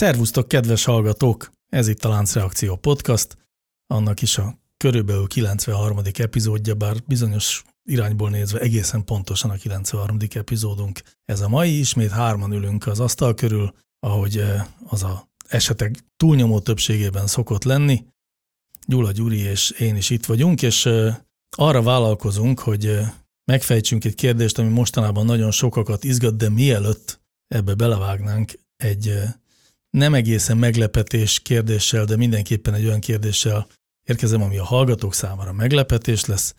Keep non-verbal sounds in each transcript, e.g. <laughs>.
Szervusztok, kedves hallgatók! Ez itt a Láncreakció Podcast, annak is a körülbelül 93. epizódja, bár bizonyos irányból nézve egészen pontosan a 93. epizódunk. Ez a mai, ismét hárman ülünk az asztal körül, ahogy eh, az a esetek túlnyomó többségében szokott lenni. Gyula Gyuri és én is itt vagyunk, és eh, arra vállalkozunk, hogy eh, megfejtsünk egy kérdést, ami mostanában nagyon sokakat izgat, de mielőtt ebbe belevágnánk, egy nem egészen meglepetés kérdéssel, de mindenképpen egy olyan kérdéssel érkezem, ami a hallgatók számára meglepetés lesz.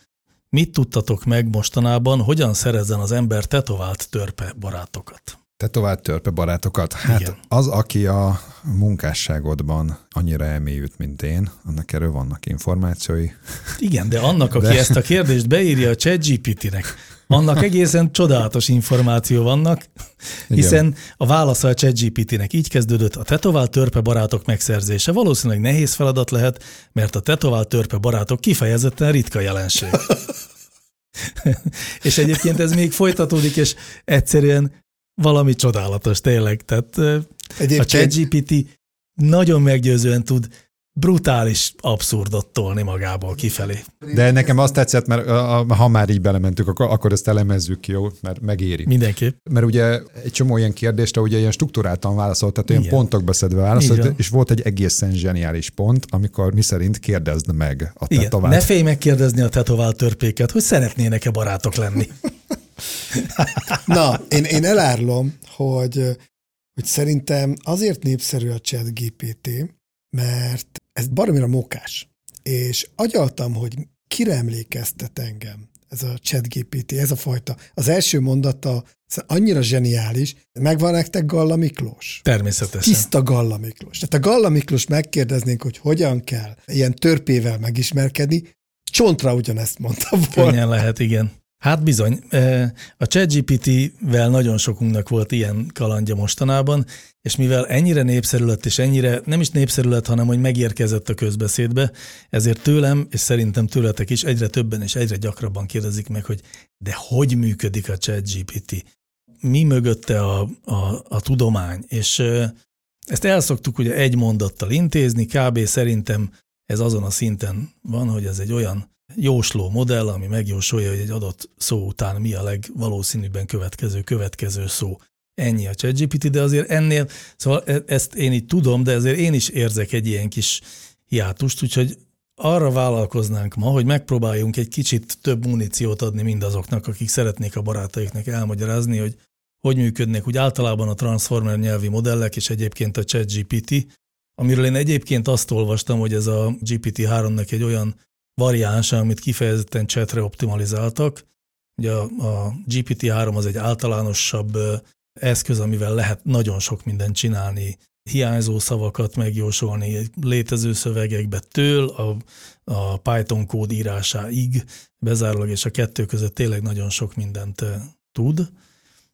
Mit tudtatok meg mostanában, hogyan szerezzen az ember tetovált törpe barátokat? Tetovált törpe barátokat? Hát Igen. az, aki a munkásságodban annyira elmélyült, mint én, annak erről vannak információi. Igen, de annak, aki de... ezt a kérdést beírja a ChatGPT-nek, annak egészen csodálatos információ vannak, hiszen Igen. a válasza a ChatGPT-nek így kezdődött, a tetovált törpe barátok megszerzése valószínűleg nehéz feladat lehet, mert a tetovált törpe barátok kifejezetten ritka jelenség. <laughs> és egyébként ez még folytatódik, és egyszerűen valami csodálatos tényleg. Tehát egyébként... a ChatGPT nagyon meggyőzően tud brutális abszurdot tolni magából kifelé. De nekem azt tetszett, mert ha már így belementünk, akkor, akkor ezt elemezzük ki, jó? Mert megéri. Mindenképp. Mert ugye egy csomó ilyen kérdésre ugye ilyen struktúráltan válaszolt, tehát ilyen pontokba szedve válaszolt, és volt egy egészen zseniális pont, amikor mi szerint kérdezd meg a Igen. tetovált. Ne félj megkérdezni a tetovált törpéket, hogy szeretnének-e barátok lenni. <laughs> <laughs> Na, én, én elárulom, hogy, hogy szerintem azért népszerű a chat GPT, mert ez baromira mókás. És agyaltam, hogy kire emlékeztet engem ez a ChatGPT, ez a fajta. Az első mondata annyira zseniális, megvan nektek Galla Miklós? Természetesen. Tiszta Galla Miklós. Tehát a Galla Miklós megkérdeznénk, hogy hogyan kell ilyen törpével megismerkedni, csontra ugyanezt mondta volna. Könnyen lehet, igen. Hát bizony, a ChatGPT-vel nagyon sokunknak volt ilyen kalandja mostanában, és mivel ennyire népszerű lett, és ennyire nem is népszerű lett, hanem hogy megérkezett a közbeszédbe, ezért tőlem, és szerintem tőletek is egyre többen és egyre gyakrabban kérdezik meg, hogy de hogy működik a ChatGPT? Mi mögötte a, a, a tudomány? És ezt elszoktuk ugye egy mondattal intézni, kb. szerintem ez azon a szinten van, hogy ez egy olyan jósló modell, ami megjósolja, hogy egy adott szó után mi a legvalószínűbben következő következő szó. Ennyi a ChatGPT, de azért ennél, szóval e- ezt én így tudom, de azért én is érzek egy ilyen kis hiátust, úgyhogy arra vállalkoznánk ma, hogy megpróbáljunk egy kicsit több muníciót adni mindazoknak, akik szeretnék a barátaiknak elmagyarázni, hogy hogy működnek úgy általában a transformer nyelvi modellek, és egyébként a ChatGPT, amiről én egyébként azt olvastam, hogy ez a GPT-3-nak egy olyan variánsa, amit kifejezetten chatre optimalizáltak. Ugye a, a GPT-3 az egy általánosabb eszköz, amivel lehet nagyon sok mindent csinálni, hiányzó szavakat megjósolni létező szövegekbe től a, a Python kód írásáig bezárólag, és a kettő között tényleg nagyon sok mindent tud.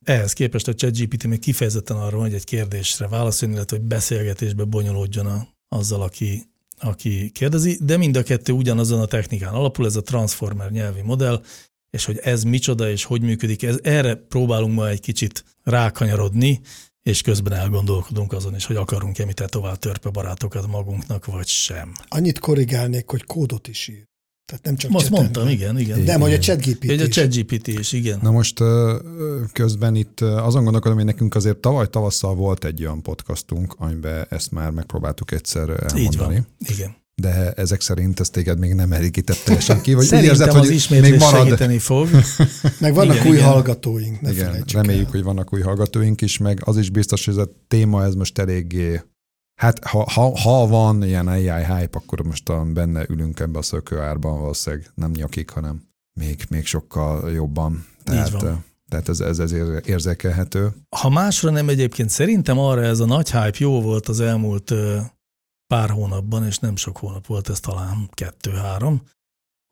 Ehhez képest a ChatGPT még kifejezetten arra hogy egy kérdésre válaszolni, illetve hogy beszélgetésbe bonyolódjon a, azzal, aki aki kérdezi, de mind a kettő ugyanazon a technikán alapul, ez a transformer nyelvi modell, és hogy ez micsoda és hogy működik, ez, erre próbálunk ma egy kicsit rákanyarodni, és közben elgondolkodunk azon is, hogy akarunk-e mi tovább törpe barátokat magunknak, vagy sem. Annyit korrigálnék, hogy kódot is ír. Tehát nem csak Azt mondtam, igen, igen. Nem, hogy a ChatGPT is. A ChatGPT is, igen. Na most közben itt azon gondolkodom, hogy nekünk azért tavaly tavasszal volt egy olyan podcastunk, amiben ezt már megpróbáltuk egyszer elmondani. Így van, igen. De ezek szerint ezt téged még nem elégített teljesen ki, vagy Szerintem érzed, az hogy ismétlés még marad... segíteni fog. <laughs> meg vannak igen, új igen. hallgatóink, ne Igen, reméljük, el. hogy vannak új hallgatóink is, meg az is biztos, hogy ez a téma ez most eléggé Hát ha, ha, ha van ilyen AI hype, akkor most a, benne ülünk ebbe a szökőárban, valószínűleg nem nyakik, hanem még, még sokkal jobban. Tehát, Így van. Tehát ez, ez, ez érzékelhető. Ha másra nem egyébként, szerintem arra ez a nagy hype jó volt az elmúlt pár hónapban, és nem sok hónap volt ez talán kettő-három,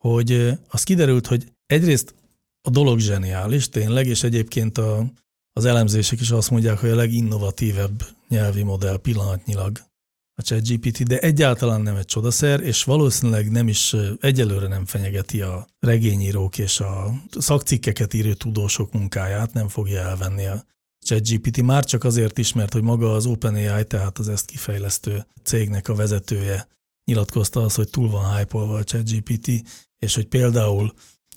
hogy az kiderült, hogy egyrészt a dolog zseniális tényleg, és egyébként a, az elemzések is azt mondják, hogy a leginnovatívebb nyelvi modell pillanatnyilag a ChatGPT, de egyáltalán nem egy csodaszer, és valószínűleg nem is egyelőre nem fenyegeti a regényírók és a szakcikkeket írő tudósok munkáját, nem fogja elvenni a ChatGPT már csak azért is, mert hogy maga az OpenAI, tehát az ezt kifejlesztő cégnek a vezetője nyilatkozta az, hogy túl van hype a ChatGPT, és hogy például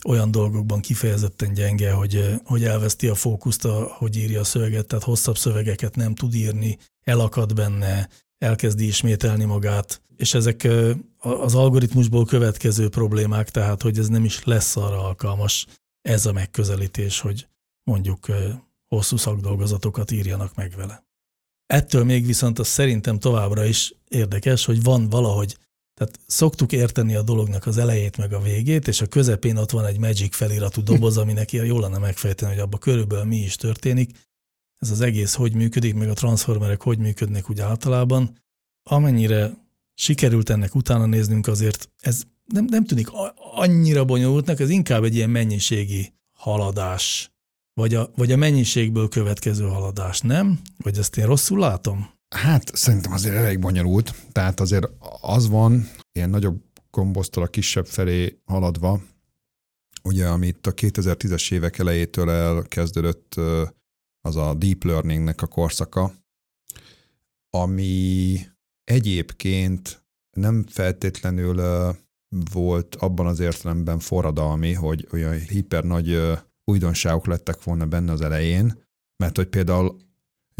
olyan dolgokban kifejezetten gyenge, hogy, hogy elveszti a fókuszt, a, hogy írja a szöveget, tehát hosszabb szövegeket nem tud írni, elakad benne, elkezdi ismételni magát, és ezek az algoritmusból következő problémák, tehát hogy ez nem is lesz arra alkalmas ez a megközelítés, hogy mondjuk hosszú szakdolgozatokat írjanak meg vele. Ettől még viszont az szerintem továbbra is érdekes, hogy van valahogy, tehát szoktuk érteni a dolognak az elejét meg a végét, és a közepén ott van egy Magic feliratú doboz, <laughs> aminek jól lenne megfejteni, hogy abba körülbelül mi is történik, ez az egész hogy működik, meg a transformerek hogy működnek úgy általában. Amennyire sikerült ennek utána néznünk, azért ez nem, nem tűnik annyira bonyolultnak, ez inkább egy ilyen mennyiségi haladás, vagy a, vagy a mennyiségből következő haladás, nem? Vagy ezt én rosszul látom? Hát szerintem azért elég bonyolult, tehát azért az van, ilyen nagyobb kombosztól a kisebb felé haladva, ugye amit a 2010-es évek elejétől elkezdődött az a deep learningnek a korszaka, ami egyébként nem feltétlenül volt abban az értelemben forradalmi, hogy olyan hiper nagy újdonságok lettek volna benne az elején, mert hogy például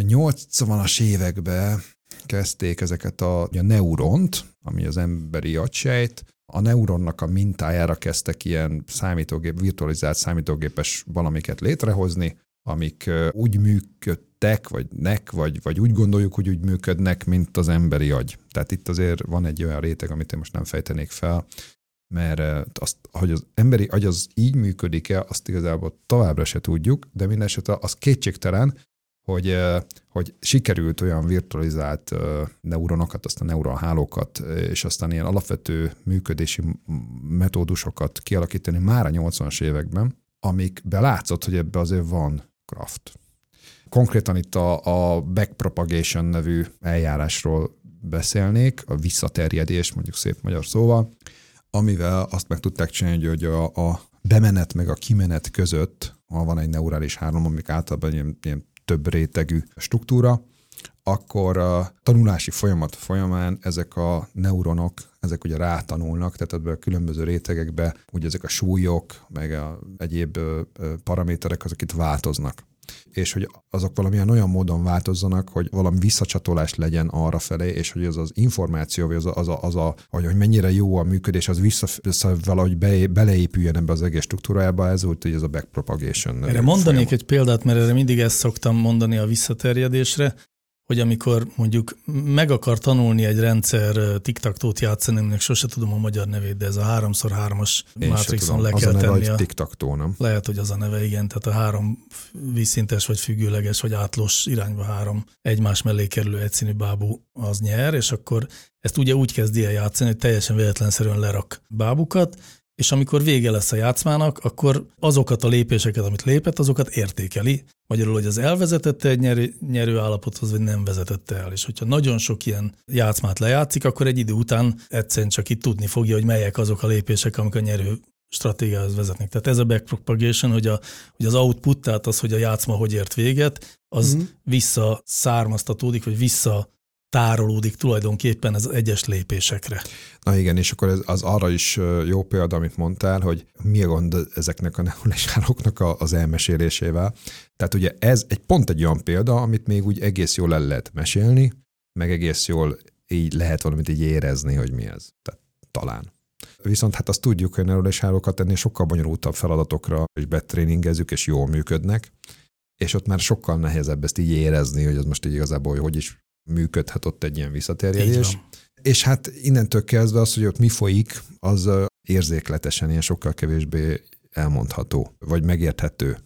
80-as években kezdték ezeket a, a neuront, ami az emberi agysejt, a neuronnak a mintájára kezdtek ilyen számítógép, virtualizált számítógépes valamiket létrehozni, amik úgy működtek, vagy nek, vagy, vagy úgy gondoljuk, hogy úgy működnek, mint az emberi agy. Tehát itt azért van egy olyan réteg, amit én most nem fejtenék fel, mert azt, hogy az emberi agy az így működik-e, azt igazából továbbra se tudjuk, de minden esetre az kétségtelen, hogy, hogy sikerült olyan virtualizált neuronokat, azt a neuronhálókat, és aztán ilyen alapvető működési metódusokat kialakítani már a 80-as években, amik belátszott, hogy ebbe azért van craft. Konkrétan itt a, a backpropagation nevű eljárásról beszélnék, a visszaterjedés, mondjuk szép magyar szóval, amivel azt meg tudták csinálni, hogy a, a bemenet meg a kimenet között, ha van egy neurális hálom, amik általában ilyen, ilyen több rétegű struktúra, akkor a tanulási folyamat folyamán ezek a neuronok, ezek ugye rátanulnak, tehát ebből a különböző rétegekbe ugye ezek a súlyok, meg a egyéb paraméterek azok itt változnak és hogy azok valamilyen olyan módon változzanak, hogy valami visszacsatolás legyen arra felé, és hogy az az információ, vagy az a, az a, az a hogy mennyire jó a működés, az vissza, vissza valahogy be, beleépüljön ebbe az egész struktúrájába, ez volt, hogy ez a backpropagation. Erre mondanék folyamat. egy példát, mert erre mindig ezt szoktam mondani a visszaterjedésre hogy amikor mondjuk meg akar tanulni egy rendszer tiktaktót játszani, aminek sose tudom a magyar nevét, de ez a 3x3-as Matrixon le kell az a tenni. A tiktaktó, nem? Lehet, hogy az a neve, igen. Tehát a három vízszintes, vagy függőleges, vagy átlós irányba három egymás mellé kerülő egyszínű bábú az nyer, és akkor ezt ugye úgy kezdi el játszani, hogy teljesen véletlenszerűen lerak bábukat, és amikor vége lesz a játszmának, akkor azokat a lépéseket, amit lépett, azokat értékeli. Magyarul, hogy az elvezetette egy nyerő, nyerő állapothoz, vagy nem vezetette el. És hogyha nagyon sok ilyen játszmát lejátszik, akkor egy idő után egyszerűen csak itt tudni fogja, hogy melyek azok a lépések, amik a nyerő stratégiához vezetnek. Tehát ez a backpropagation, hogy, a, hogy az output, tehát az, hogy a játszma hogy ért véget, az mm-hmm. visszaszármaztatódik, vagy vissza tárolódik tulajdonképpen az egyes lépésekre. Na igen, és akkor ez az arra is jó példa, amit mondtál, hogy mi a gond ezeknek a neuronisáloknak az elmesélésével. Tehát ugye ez egy pont egy olyan példa, amit még úgy egész jól el lehet mesélni, meg egész jól így lehet valamit így érezni, hogy mi ez. Tehát talán. Viszont hát azt tudjuk, hogy hálókat ennél sokkal bonyolultabb feladatokra is betréningezzük, és jól működnek, és ott már sokkal nehezebb ezt így érezni, hogy az most így igazából hogy is működhet ott egy ilyen visszaterjedés. És hát innentől kezdve az, hogy ott mi folyik, az érzékletesen ilyen sokkal kevésbé elmondható, vagy megérthető.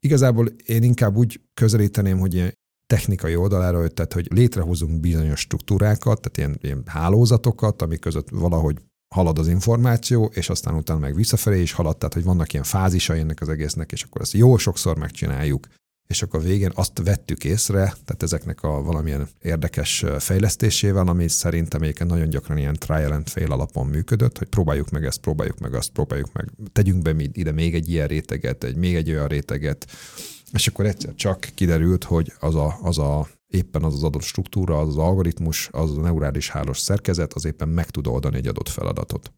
Igazából én inkább úgy közelíteném, hogy ilyen technikai oldalára, tehát hogy létrehozunk bizonyos struktúrákat, tehát ilyen, ilyen hálózatokat, amik között valahogy halad az információ, és aztán utána meg visszafelé is halad, tehát hogy vannak ilyen fázisai ennek az egésznek, és akkor ezt jó sokszor megcsináljuk, és akkor végén azt vettük észre, tehát ezeknek a valamilyen érdekes fejlesztésével, ami szerintem egyébként nagyon gyakran ilyen trial and fail alapon működött, hogy próbáljuk meg ezt, próbáljuk meg azt, próbáljuk meg, tegyünk be ide még egy ilyen réteget, egy még egy olyan réteget, és akkor egyszer csak kiderült, hogy az a, az a éppen az az adott struktúra, az az algoritmus, az a neurális hálós szerkezet, az éppen meg tud oldani egy adott feladatot.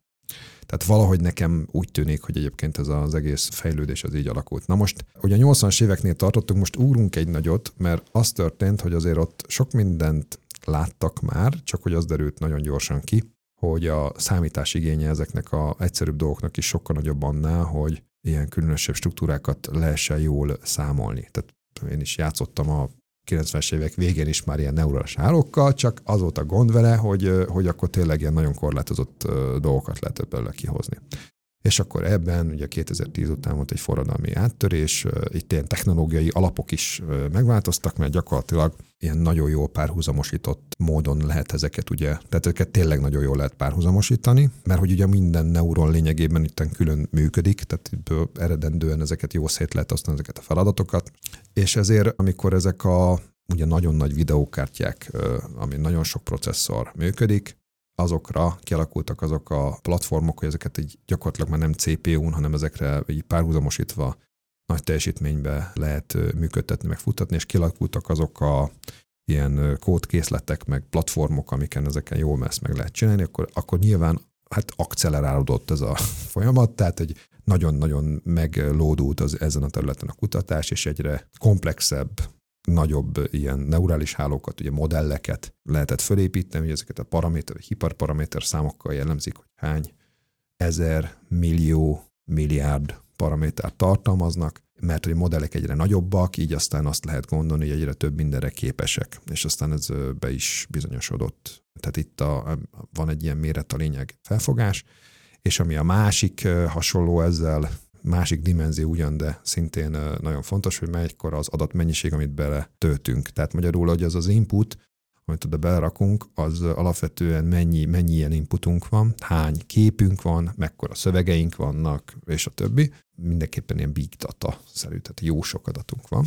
Tehát valahogy nekem úgy tűnik, hogy egyébként ez az egész fejlődés az így alakult. Na most, ugye a 80-as éveknél tartottunk, most úrunk egy nagyot, mert az történt, hogy azért ott sok mindent láttak már, csak hogy az derült nagyon gyorsan ki, hogy a számítás igénye ezeknek a egyszerűbb dolgoknak is sokkal nagyobb annál, hogy ilyen különösebb struktúrákat lehessen jól számolni. Tehát én is játszottam a 90-es évek végén is már ilyen neurális hálókkal, csak az volt a gond vele, hogy, hogy akkor tényleg ilyen nagyon korlátozott dolgokat lehet belőle kihozni. És akkor ebben ugye 2010 után volt egy forradalmi áttörés, itt ilyen technológiai alapok is megváltoztak, mert gyakorlatilag ilyen nagyon jól párhuzamosított módon lehet ezeket ugye, tehát ezeket tényleg nagyon jól lehet párhuzamosítani, mert hogy ugye minden neuron lényegében itt külön működik, tehát eredendően ezeket jó szét lehet osztani ezeket a feladatokat, és ezért amikor ezek a ugye nagyon nagy videókártyák, ami nagyon sok processzor működik, azokra kialakultak azok a platformok, hogy ezeket így gyakorlatilag már nem CPU-n, hanem ezekre így párhuzamosítva nagy teljesítménybe lehet működtetni, meg futtatni, és kialakultak azok a ilyen kódkészletek, meg platformok, amiken ezeken jól ezt meg lehet csinálni, akkor, akkor nyilván hát akcelerálódott ez a <laughs> folyamat, tehát egy nagyon-nagyon meglódult az, ezen a területen a kutatás, és egyre komplexebb nagyobb ilyen neurális hálókat, ugye modelleket lehetett fölépíteni, hogy ezeket a paraméter, hiperparaméter számokkal jellemzik, hogy hány ezer, millió, milliárd paramétert tartalmaznak, mert hogy a modellek egyre nagyobbak, így aztán azt lehet gondolni, hogy egyre több mindenre képesek, és aztán ez be is bizonyosodott. Tehát itt a, van egy ilyen méret a lényeg felfogás, és ami a másik hasonló ezzel másik dimenzió ugyan, de szintén nagyon fontos, hogy melykor az adatmennyiség, amit bele töltünk. Tehát magyarul, hogy az az input, amit oda belerakunk, az alapvetően mennyi, mennyi ilyen inputunk van, hány képünk van, mekkora szövegeink vannak, és a többi. Mindenképpen ilyen big data szerű, tehát jó sok adatunk van.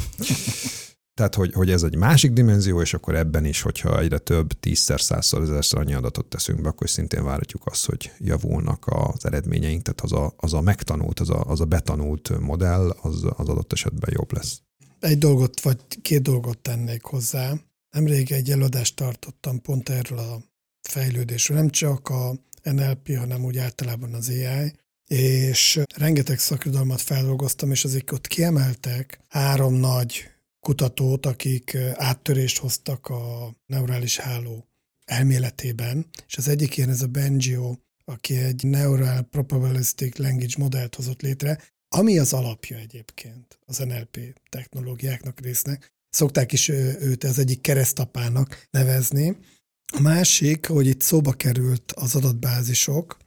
Tehát, hogy, hogy ez egy másik dimenzió, és akkor ebben is, hogyha egyre több, tízszer, százszor, ezerszer annyi adatot teszünk be, akkor szintén várhatjuk azt, hogy javulnak az eredményeink, tehát az a, az a megtanult, az a, az a betanult modell, az, az adott esetben jobb lesz. Egy dolgot, vagy két dolgot tennék hozzá. Nemrég egy előadást tartottam pont erről a fejlődésről, nem csak a NLP, hanem úgy általában az AI, és rengeteg szakirodalmat feldolgoztam, és azért ott kiemeltek három nagy kutatót, akik áttörést hoztak a neurális háló elméletében, és az egyik ilyen ez a Bengio, aki egy Neural Probabilistic Language modellt hozott létre, ami az alapja egyébként az NLP technológiáknak résznek. Szokták is őt az egyik keresztapának nevezni. A másik, hogy itt szóba került az adatbázisok,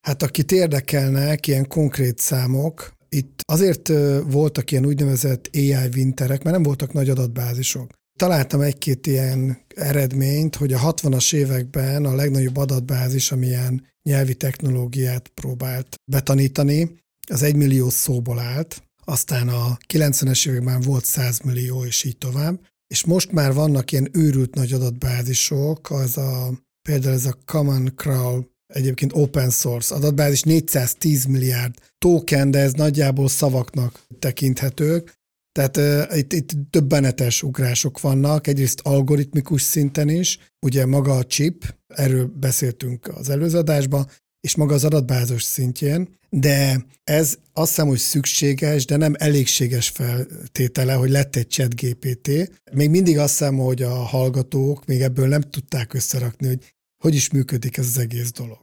hát akit érdekelnek ilyen konkrét számok, itt azért voltak ilyen úgynevezett AI winterek, mert nem voltak nagy adatbázisok. Találtam egy-két ilyen eredményt, hogy a 60-as években a legnagyobb adatbázis, amilyen nyelvi technológiát próbált betanítani, az egy millió szóból állt, aztán a 90-es években volt 100 millió, és így tovább. És most már vannak ilyen őrült nagy adatbázisok, az a, például ez a Common Crawl egyébként open source adatbázis, 410 milliárd token, de ez nagyjából szavaknak tekinthetők. Tehát uh, itt, itt döbbenetes ugrások vannak, egyrészt algoritmikus szinten is, ugye maga a chip, erről beszéltünk az előző adásban, és maga az adatbázis szintjén, de ez azt hiszem, hogy szükséges, de nem elégséges feltétele, hogy lett egy chat GPT. Még mindig azt hiszem, hogy a hallgatók még ebből nem tudták összerakni, hogy hogy is működik ez az egész dolog.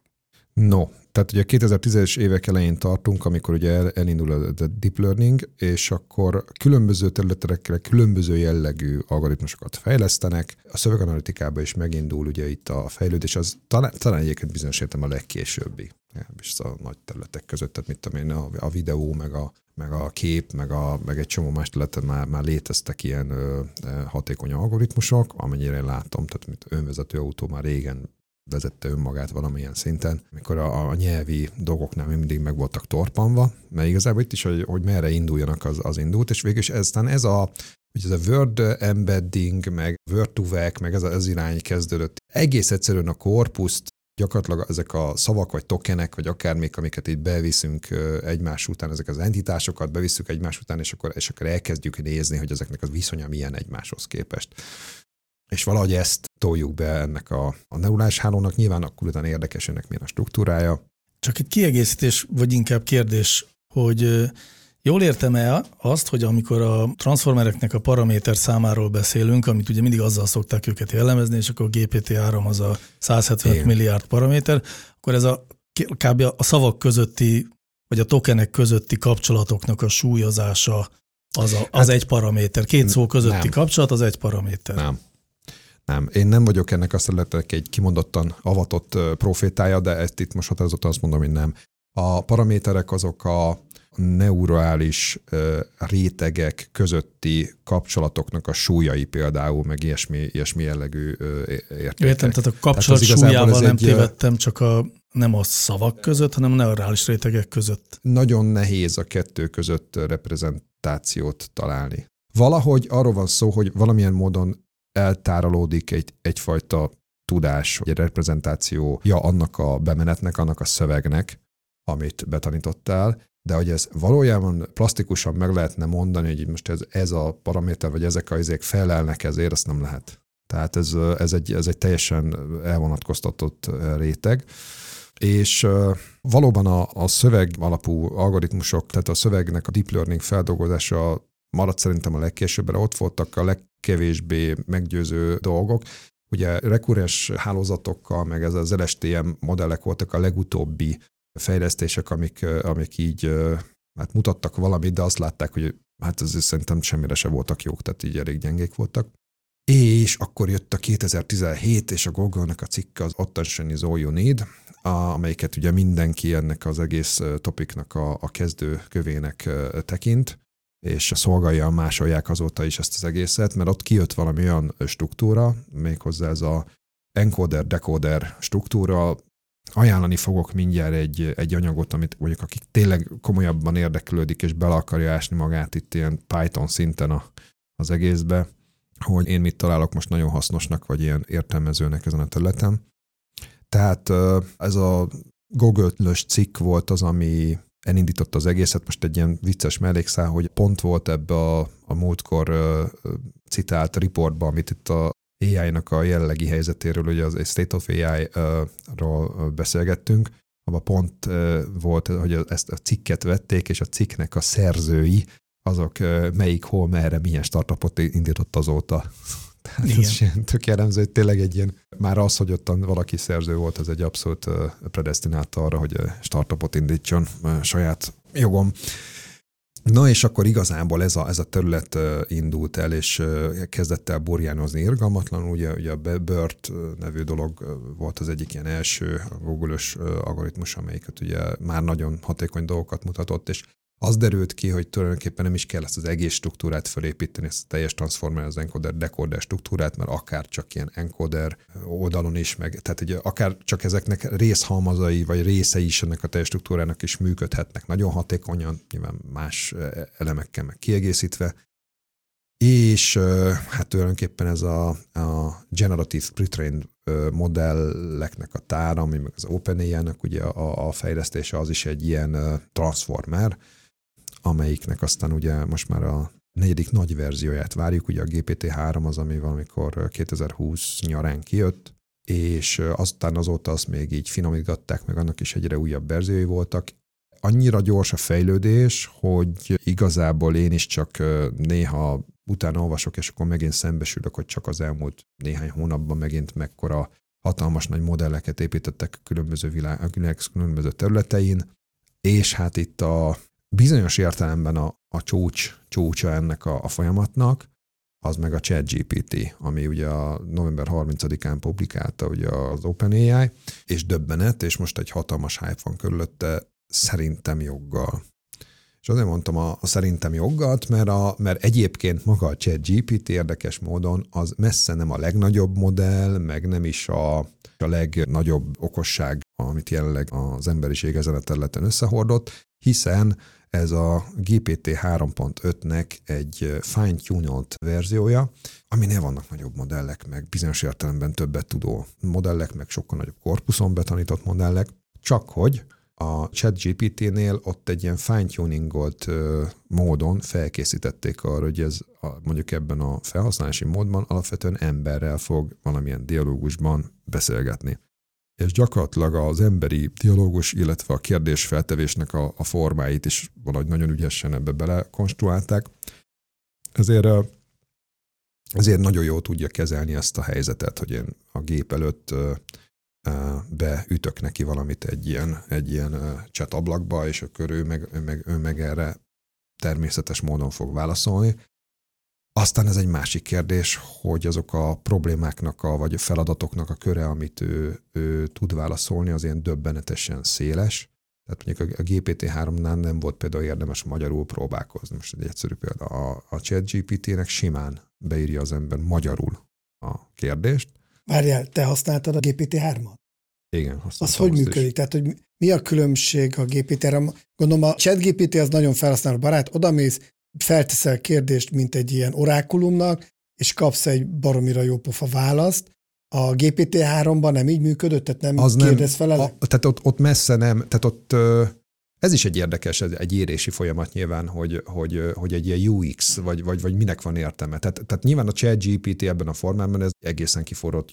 No, tehát ugye 2010-es évek elején tartunk, amikor ugye elindul a deep learning, és akkor különböző területekre különböző jellegű algoritmusokat fejlesztenek. A szöveganalitikában is megindul ugye itt a fejlődés, az talán, talán egyébként bizonyos értem a legkésőbbi és a nagy területek között, tehát mit tudom én, a, a videó, meg a, meg a kép, meg, a, meg egy csomó más területen már, már léteztek ilyen ö, hatékony algoritmusok, amennyire én látom, tehát mint önvezető autó már régen vezette önmagát valamilyen szinten, amikor a, a nyelvi dolgoknál mindig meg voltak torpanva, mert igazából itt is, hogy, hogy merre induljanak, az, az indult, és végül is eztán ez a hogy ez a Word embedding, meg Word to Vec, meg ez az irány kezdődött. Egész egyszerűen a korpuszt gyakorlatilag ezek a szavak, vagy tokenek, vagy akármik, amiket itt beviszünk egymás után, ezek az entitásokat bevisszük egymás után, és akkor, és akkor elkezdjük nézni, hogy ezeknek az viszonya milyen egymáshoz képest. És valahogy ezt toljuk be ennek a, a neurális hálónak, nyilván akkor utána érdekes ennek milyen a struktúrája. Csak egy kiegészítés, vagy inkább kérdés, hogy Jól értem-e azt, hogy amikor a transformereknek a paraméter számáról beszélünk, amit ugye mindig azzal szokták őket jellemezni, és akkor GPT-3 az a 175 Igen. milliárd paraméter, akkor ez a kb. a szavak közötti, vagy a tokenek közötti kapcsolatoknak a súlyozása az, a, az hát, egy paraméter. Két szó közötti nem. kapcsolat az egy paraméter. Nem. Nem, én nem vagyok ennek a területek egy kimondottan avatott profétája, de ezt itt most határozottan azt mondom, hogy nem. A paraméterek azok a neurális rétegek közötti kapcsolatoknak a súlyai például, meg ilyesmi, ilyesmi jellegű értékek. Értem, tehát a kapcsolat tehát súlyával nem egy, tévedtem, csak a, nem a szavak között, hanem a neurális rétegek között. Nagyon nehéz a kettő között reprezentációt találni. Valahogy arról van szó, hogy valamilyen módon eltárolódik egy, egyfajta tudás, egy reprezentációja annak a bemenetnek, annak a szövegnek, amit betanítottál, de hogy ez valójában plastikusan meg lehetne mondani, hogy most ez, ez a paraméter, vagy ezek a izék felelnek ezért, azt nem lehet. Tehát ez, ez, egy, ez egy teljesen elvonatkoztatott réteg. És valóban a, a szöveg alapú algoritmusok, tehát a szövegnek a deep learning feldolgozása maradt szerintem a legkésőbbre, ott voltak a legkevésbé meggyőző dolgok. Ugye rekurens hálózatokkal, meg ez az LSTM modellek voltak a legutóbbi fejlesztések, amik, amik így hát mutattak valamit, de azt látták, hogy hát ez szerintem semmire se voltak jók, tehát így elég gyengék voltak. És akkor jött a 2017, és a Google-nek a cikke az Attention is all you need, amelyiket ugye mindenki ennek az egész topiknak a, a kezdő kövének tekint, és szolgálja másolják azóta is ezt az egészet, mert ott kijött valami olyan struktúra, méghozzá ez a encoder-decoder struktúra, ajánlani fogok mindjárt egy, egy anyagot, amit mondjuk akik tényleg komolyabban érdeklődik, és bele akarja ásni magát itt ilyen Python szinten a, az egészbe, hogy én mit találok most nagyon hasznosnak, vagy ilyen értelmezőnek ezen a területen. Tehát ez a Google-lös cikk volt az, ami elindította az egészet. Most egy ilyen vicces mellékszál, hogy pont volt ebbe a, a múltkor citált riportban, amit itt a AI-nak a jellegi helyzetéről, ugye az State of AI-ról beszélgettünk, abban pont volt, hogy ezt a cikket vették, és a cikknek a szerzői, azok melyik, hol, merre, milyen startupot indított azóta. Tehát Igen. ez ilyen tök jellemző, hogy tényleg egy ilyen, már az, hogy ottan valaki szerző volt, az egy abszolút predestinált arra, hogy startupot indítson saját jogom. Na és akkor igazából ez a, ez a terület indult el, és kezdett el burjánozni irgalmatlan. Ugye, ugye a BERT nevű dolog volt az egyik ilyen első Google-ös algoritmus, amelyiket ugye már nagyon hatékony dolgokat mutatott, és az derült ki, hogy tulajdonképpen nem is kell ezt az egész struktúrát felépíteni, ezt a teljes transformer, az encoder, decoder struktúrát, mert akár csak ilyen encoder oldalon is, meg, tehát ugye akár csak ezeknek részhalmazai, vagy részei is ennek a teljes struktúrának is működhetnek nagyon hatékonyan, nyilván más elemekkel meg kiegészítve, és hát tulajdonképpen ez a, a generative pre-trained modelleknek a tára, ami meg az OpenAI-nak ugye a, a fejlesztése, az is egy ilyen transformer, amelyiknek aztán ugye most már a negyedik nagy verzióját várjuk, ugye a GPT-3 az, ami valamikor 2020 nyarán kijött, és aztán azóta azt még így finomítgatták, meg annak is egyre újabb verziói voltak. Annyira gyors a fejlődés, hogy igazából én is csak néha utána olvasok, és akkor megint szembesülök, hogy csak az elmúlt néhány hónapban megint mekkora hatalmas nagy modelleket építettek különböző világ különböző területein, és hát itt a bizonyos értelemben a, a csúcs, csúcsa ennek a, a folyamatnak, az meg a ChatGPT, ami ugye a november 30-án publikálta ugye az OpenAI, és döbbenet, és most egy hatalmas hype van körülötte, szerintem joggal. És azért mondtam a, a szerintem joggat, mert, a, mert egyébként maga a ChatGPT érdekes módon az messze nem a legnagyobb modell, meg nem is a, a legnagyobb okosság, amit jelenleg az emberiség ezen a területen összehordott, hiszen ez a GPT 3.5-nek egy fine-tuned verziója, aminél vannak nagyobb modellek, meg bizonyos értelemben többet tudó modellek, meg sokkal nagyobb korpuszon betanított modellek, csak hogy a ChatGPT-nél ott egy ilyen fine-tuningolt módon felkészítették arra, hogy ez a, mondjuk ebben a felhasználási módban alapvetően emberrel fog valamilyen dialógusban beszélgetni és gyakorlatilag az emberi dialógus, illetve a kérdésfeltevésnek a, a formáit is valahogy nagyon ügyesen ebbe belekonstruálták. Ezért, ezért nagyon jól tudja kezelni ezt a helyzetet, hogy én a gép előtt beütök neki valamit egy ilyen, egy ilyen chat ablakba, és akkor ő meg, meg, ő meg erre természetes módon fog válaszolni. Aztán ez egy másik kérdés, hogy azok a problémáknak, a, vagy a feladatoknak a köre, amit ő, ő tud válaszolni, az ilyen döbbenetesen széles. Tehát mondjuk a GPT-3-nál nem volt például érdemes magyarul próbálkozni. Most egy egyszerű példa. A, a chat GPT-nek simán beírja az ember magyarul a kérdést. Várjál, te használtad a GPT-3-at? Igen, Az hogy működik? Is. Tehát, hogy mi a különbség a GPT-re? Gondolom a chat GPT az nagyon felhasználó barát, odamész, felteszel kérdést, mint egy ilyen orákulumnak, és kapsz egy baromira jó pofa választ. A GPT-3-ban nem így működött, tehát nem az kérdez fel a, Tehát ott, ott messze nem, tehát ott ez is egy érdekes, egy érési folyamat nyilván, hogy, hogy, hogy egy ilyen UX, vagy, vagy, vagy minek van értelme. Tehát, tehát nyilván a chat GPT ebben a formában ez egészen kiforrott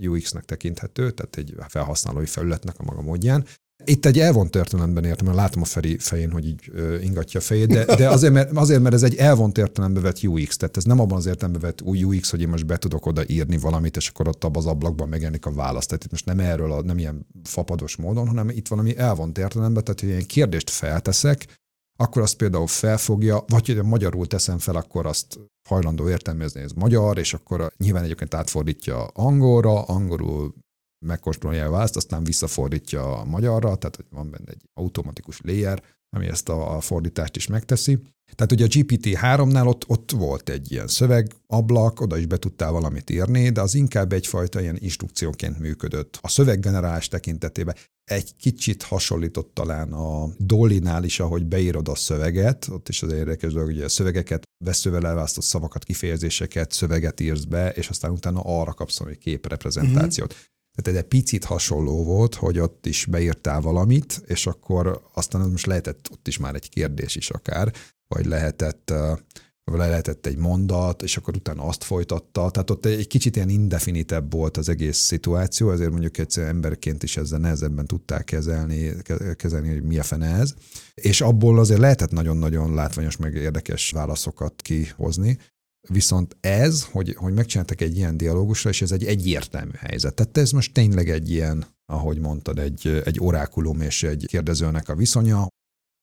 UX-nek tekinthető, tehát egy felhasználói felületnek a maga módján, itt egy elvont történelemben értem, mert látom a Feri fején, hogy így ingatja a fejét, de, de azért, mert, azért, mert ez egy elvont értelembe vett UX, tehát ez nem abban az értelemben vett új UX, hogy én most be tudok oda írni valamit, és akkor ott abban az ablakban megjelenik a válasz. Tehát itt most nem erről, a, nem ilyen fapados módon, hanem itt valami elvont értelemben, tehát hogy én kérdést felteszek, akkor azt például felfogja, vagy hogy magyarul teszem fel, akkor azt hajlandó értelmezni, ez magyar, és akkor nyilván egyébként átfordítja angolra, angolul megkóstolja a választ, aztán visszafordítja a magyarra, tehát van benne egy automatikus layer, ami ezt a, fordítást is megteszi. Tehát ugye a GPT-3-nál ott, ott volt egy ilyen szövegablak, oda is be tudtál valamit írni, de az inkább egyfajta ilyen instrukcióként működött. A szöveggenerálás tekintetében egy kicsit hasonlított talán a Dolly-nál is, ahogy beírod a szöveget, ott is az érdekes dolog, hogy a szövegeket, veszővel elválasztott szavakat, kifejezéseket, szöveget írsz be, és aztán utána arra kapsz egy képreprezentációt. Mm-hmm. Tehát egy picit hasonló volt, hogy ott is beírtál valamit, és akkor aztán az most lehetett ott is már egy kérdés is akár, vagy lehetett, vagy lehetett egy mondat, és akkor utána azt folytatta. Tehát ott egy kicsit ilyen indefinitebb volt az egész szituáció, ezért mondjuk egy emberként is ezzel nehezebben tudták kezelni, kezelni, hogy mi a fene ez. És abból azért lehetett nagyon-nagyon látványos, meg érdekes válaszokat kihozni. Viszont ez, hogy, hogy megcsináltak egy ilyen dialógusra, és ez egy egyértelmű helyzet. Tehát ez most tényleg egy ilyen, ahogy mondtad, egy, egy orákulum és egy kérdezőnek a viszonya.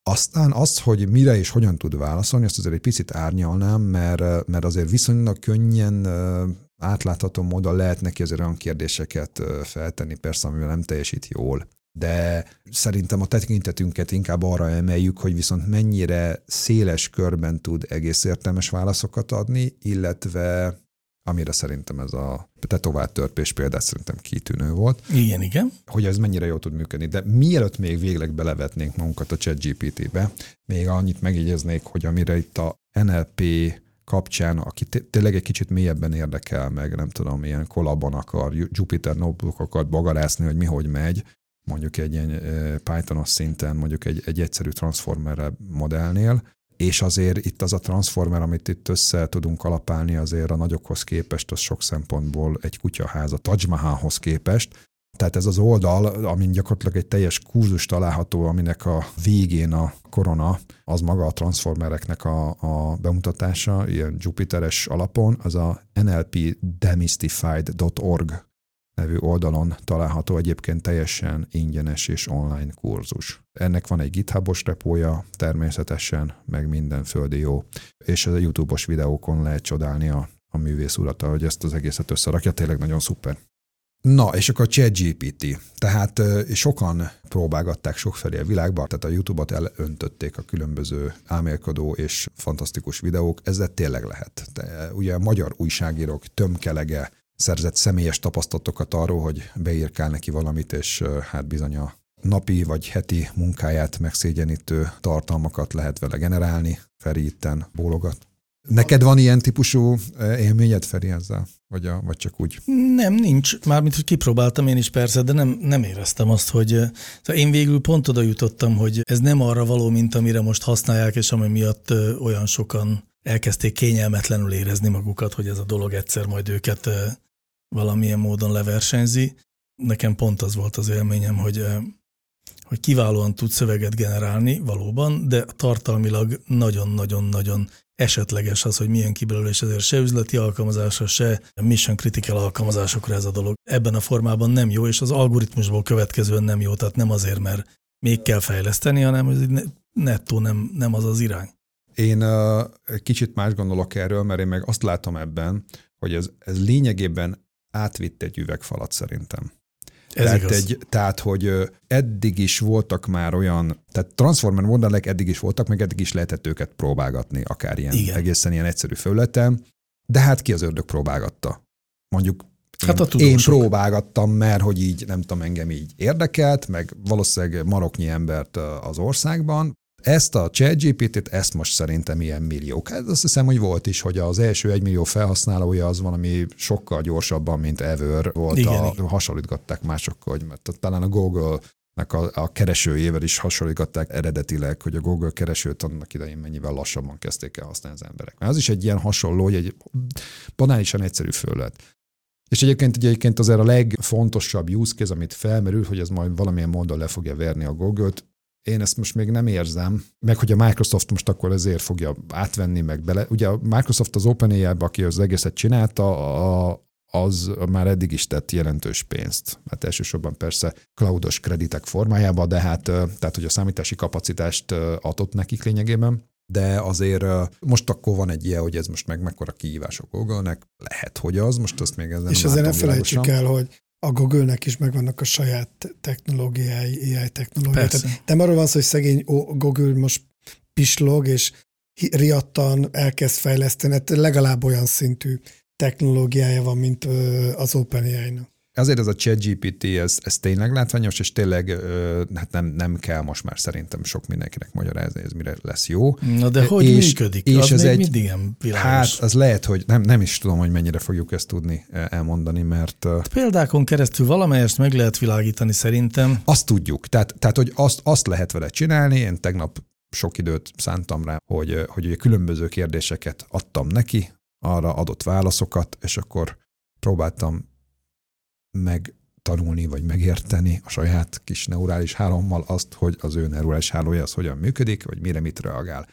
Aztán az, hogy mire és hogyan tud válaszolni, azt azért egy picit árnyalnám, mert, mert azért viszonylag könnyen átlátható módon lehet neki azért olyan kérdéseket feltenni, persze, amivel nem teljesít jól de szerintem a tekintetünket inkább arra emeljük, hogy viszont mennyire széles körben tud egész értelmes válaszokat adni, illetve amire szerintem ez a tetovált törpés példát szerintem kitűnő volt. Igen, igen. Hogy ez mennyire jól tud működni. De mielőtt még végleg belevetnénk magunkat a ChatGPT-be, még annyit megjegyeznék, hogy amire itt a NLP kapcsán, aki tényleg egy kicsit mélyebben érdekel meg, nem tudom, ilyen kolabban akar, Jupyter notebook akar bagarászni, hogy mi hogy megy, mondjuk egy ilyen Pythonos szinten, mondjuk egy, egy egyszerű transformer modellnél, és azért itt az a transformer, amit itt össze tudunk alapálni, azért a nagyokhoz képest, az sok szempontból egy kutyaház a Taj Mahalhoz képest, tehát ez az oldal, amin gyakorlatilag egy teljes kurzus található, aminek a végén a korona, az maga a transformereknek a, a bemutatása, ilyen Jupiteres alapon, az a nlpdemystified.org nevű oldalon található egyébként teljesen ingyenes és online kurzus. Ennek van egy GitHubos repója természetesen, meg minden földi jó, és a YouTube-os videókon lehet csodálni a, a művész urata, hogy ezt az egészet összerakja, tényleg nagyon szuper. Na, és akkor ChatGPT. Tehát sokan próbálgatták sokfelé a világban, tehát a YouTube-ot elöntötték a különböző álmélkodó és fantasztikus videók, ezzel tényleg lehet. De ugye a magyar újságírók tömkelege szerzett személyes tapasztalatokat arról, hogy beírkál neki valamit, és hát bizony a napi vagy heti munkáját megszégyenítő tartalmakat lehet vele generálni. Feri itten bólogat. Neked van ilyen típusú élményed, Feri, ezzel? Vagy, a, vagy csak úgy? Nem, nincs. Mármint, hogy kipróbáltam én is persze, de nem, nem éreztem azt, hogy... Szóval én végül pont oda jutottam, hogy ez nem arra való, mint amire most használják, és ami miatt olyan sokan elkezdték kényelmetlenül érezni magukat, hogy ez a dolog egyszer majd őket valamilyen módon leversenyzi. Nekem pont az volt az élményem, hogy hogy kiválóan tud szöveget generálni valóban, de tartalmilag nagyon-nagyon-nagyon esetleges az, hogy milyen ki belőle, és ezért se üzleti alkalmazásra, se mission critical alkalmazásokra ez a dolog. Ebben a formában nem jó, és az algoritmusból következően nem jó, tehát nem azért, mert még kell fejleszteni, hanem ez nettó nem, nem az az irány. Én uh, kicsit más gondolok erről, mert én meg azt látom ebben, hogy ez, ez lényegében átvitt egy üvegfalat szerintem. Ez tehát, igaz. egy, tehát, hogy eddig is voltak már olyan, tehát Transformer modellek eddig is voltak, meg eddig is lehetett őket próbálgatni, akár ilyen Igen. egészen ilyen egyszerű felületen, de hát ki az ördög próbálgatta? Mondjuk Hát a én próbálgattam, mert hogy így, nem tudom, engem így érdekelt, meg valószínűleg maroknyi embert az országban, ezt a ChatGPT-t, ezt most szerintem ilyen milliók. Hát azt hiszem, hogy volt is, hogy az első egymillió felhasználója az valami sokkal gyorsabban, mint Ever volt. Igen, a, hasonlítgatták másokkal, hogy mert talán a Google a, a keresőjével is hasonlítgatták eredetileg, hogy a Google keresőt annak idején mennyivel lassabban kezdték el használni az emberek. Mert az is egy ilyen hasonló, hogy egy banálisan egyszerű fölött. És egyébként, egyébként azért a legfontosabb use case, amit felmerül, hogy ez majd valamilyen módon le fogja verni a Google-t, én ezt most még nem érzem, meg hogy a Microsoft most akkor ezért fogja átvenni, meg bele. Ugye a Microsoft az openai aki az egészet csinálta, a, az már eddig is tett jelentős pénzt. Hát elsősorban persze cloudos kreditek formájában, de hát tehát, hogy a számítási kapacitást adott nekik lényegében, de azért most akkor van egy ilyen, hogy ez most meg mekkora kihívás a Google-nek, lehet, hogy az, most azt még ezen És azért ne felejtsük el, hogy a Google-nek is megvannak a saját technológiái, AI technológiái. Tehát nem arról van szó, hogy szegény Google most pislog, és riadtan elkezd fejleszteni, hát legalább olyan szintű technológiája van, mint az OpenAI-nak. Azért ez a ChatGPT, ez, ez tényleg látványos, és tényleg hát nem, nem kell most már szerintem sok mindenkinek magyarázni, ez mire lesz jó. Na de hogy és, működik? És az ez egy, mindig ilyen világos. Hát az lehet, hogy nem, nem is tudom, hogy mennyire fogjuk ezt tudni elmondani, mert... Példákon keresztül valamelyest meg lehet világítani szerintem. Azt tudjuk, tehát, tehát hogy azt, azt lehet vele csinálni, én tegnap sok időt szántam rá, hogy, hogy ugye különböző kérdéseket adtam neki, arra adott válaszokat, és akkor próbáltam meg tanulni, vagy megérteni a saját kis neurális hálommal azt, hogy az ő neurális hálója az hogyan működik, vagy mire mit reagál.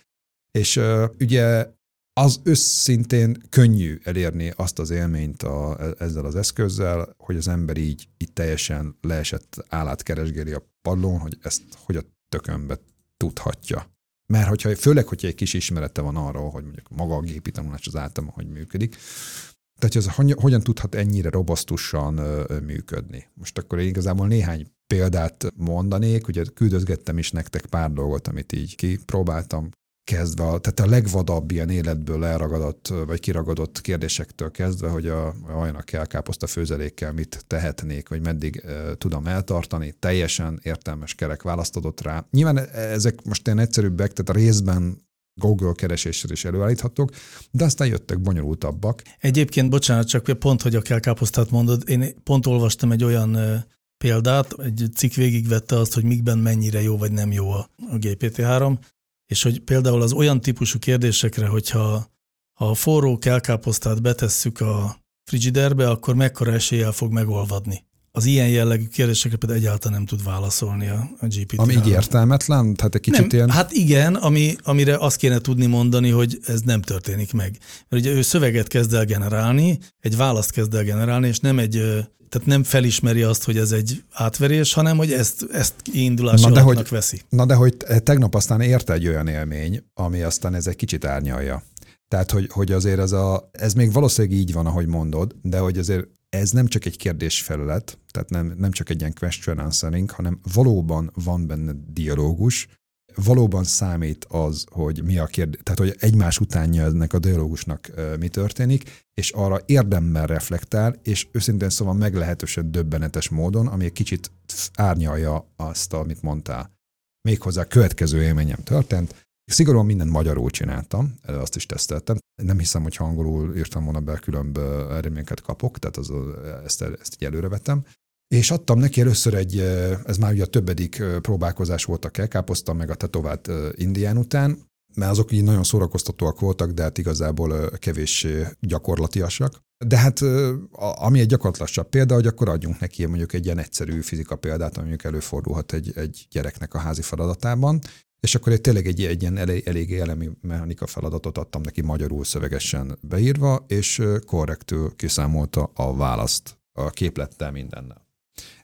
És ugye az összintén könnyű elérni azt az élményt a, ezzel az eszközzel, hogy az ember így, így teljesen leesett állát keresgéli a padlón, hogy ezt hogy a tökönbe tudhatja. Mert hogyha, főleg, hogyha egy kis ismerete van arról, hogy mondjuk maga a gépi tanulás az általában hogy működik, tehát ez hogyan tudhat ennyire robosztusan működni? Most akkor én igazából néhány példát mondanék, ugye küldözgettem is nektek pár dolgot, amit így kipróbáltam, kezdve, tehát a legvadabb ilyen életből elragadott, vagy kiragadott kérdésektől kezdve, hogy a, a kell káposzta főzelékkel mit tehetnék, vagy meddig e, tudom eltartani, teljesen értelmes kerek választ adott rá. Nyilván ezek most ilyen egyszerűbbek, tehát a részben Google kereséssel is előállíthatók, de aztán jöttek bonyolultabbak. Egyébként, bocsánat, csak pont, hogy a kelkáposztát mondod, én pont olvastam egy olyan példát, egy cikk végigvette azt, hogy mikben mennyire jó vagy nem jó a, a GPT-3, és hogy például az olyan típusú kérdésekre, hogyha ha a forró kelkáposztát betesszük a frigiderbe, akkor mekkora eséllyel fog megolvadni az ilyen jellegű kérdésekre például egyáltalán nem tud válaszolni a, a GPT. Ami így értelmetlen? Tehát egy kicsit nem, ilyen... Hát igen, ami, amire azt kéne tudni mondani, hogy ez nem történik meg. Mert ugye ő szöveget kezd el generálni, egy választ kezd el generálni, és nem egy Tehát nem felismeri azt, hogy ez egy átverés, hanem hogy ezt, ezt indulási Na, de hogy- veszi. Na de hogy tegnap aztán érte egy olyan élmény, ami aztán ez egy kicsit árnyalja. Tehát, hogy, hogy azért ez, a, ez még valószínűleg így van, ahogy mondod, de hogy azért ez nem csak egy kérdésfelület, tehát nem, nem csak egy ilyen question answering, hanem valóban van benne dialógus, valóban számít az, hogy mi a kérdés, tehát hogy egymás utánja ennek a dialógusnak mi történik, és arra érdemmel reflektál, és őszintén szóval meglehetősen döbbenetes módon, ami egy kicsit árnyalja azt, amit mondtál. Méghozzá a következő élményem történt, Szigorúan mindent magyarul csináltam, azt is teszteltem. Nem hiszem, hogy angolul írtam volna be, különb eredményeket kapok, tehát az, ezt, ezt így előrevettem. És adtam neki először egy, ez már ugye a többedik próbálkozás volt a kelkáposzta, meg a tetovált ö, indián után, mert azok így nagyon szórakoztatóak voltak, de hát igazából kevés gyakorlatiasak. De hát ami egy gyakorlatilasabb példa, hogy akkor adjunk neki mondjuk egy ilyen egyszerű fizika példát, ami mondjuk előfordulhat egy, egy gyereknek a házi feladatában, és akkor egy tényleg egy, egy ilyen elég, elég elemi mechanika feladatot adtam neki magyarul szövegesen beírva, és korrektül kiszámolta a választ a képlettel mindennel.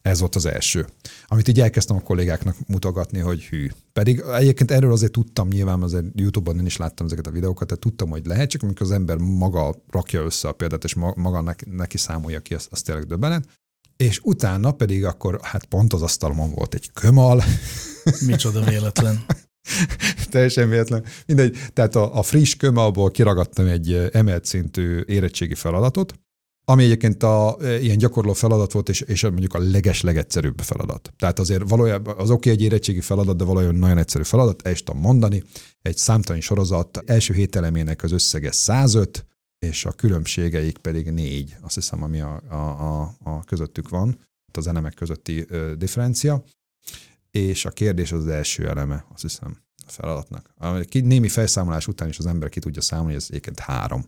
Ez volt az első. Amit így elkezdtem a kollégáknak mutogatni, hogy hű. Pedig egyébként erről azért tudtam, nyilván azért YouTube-on én is láttam ezeket a videókat, tehát tudtam, hogy lehet, csak amikor az ember maga rakja össze a példát, és ma- maga neki, neki számolja ki, az, az tényleg döbbenet. És utána pedig akkor, hát pont az asztalomon volt egy kömal, Micsoda véletlen. <laughs> Teljesen véletlen. Mindegy, tehát a, a friss kömalból kiragadtam egy eh, emelt szintű érettségi feladatot, ami egyébként a, e, ilyen gyakorló feladat volt, és, és mondjuk a leges legegyszerűbb feladat. Tehát azért valójában az oké egy érettségi feladat, de valójában nagyon egyszerű feladat, el is tudom mondani, egy számtalan sorozat első hét elemének az összege 105, és a különbségeik pedig négy, azt hiszem, ami a, a, a, a közöttük van, az elemek közötti ö, differencia, és a kérdés az, az első eleme, azt hiszem, a feladatnak. Ki- Némi felszámolás után is az ember ki tudja számolni, ez egyébként három.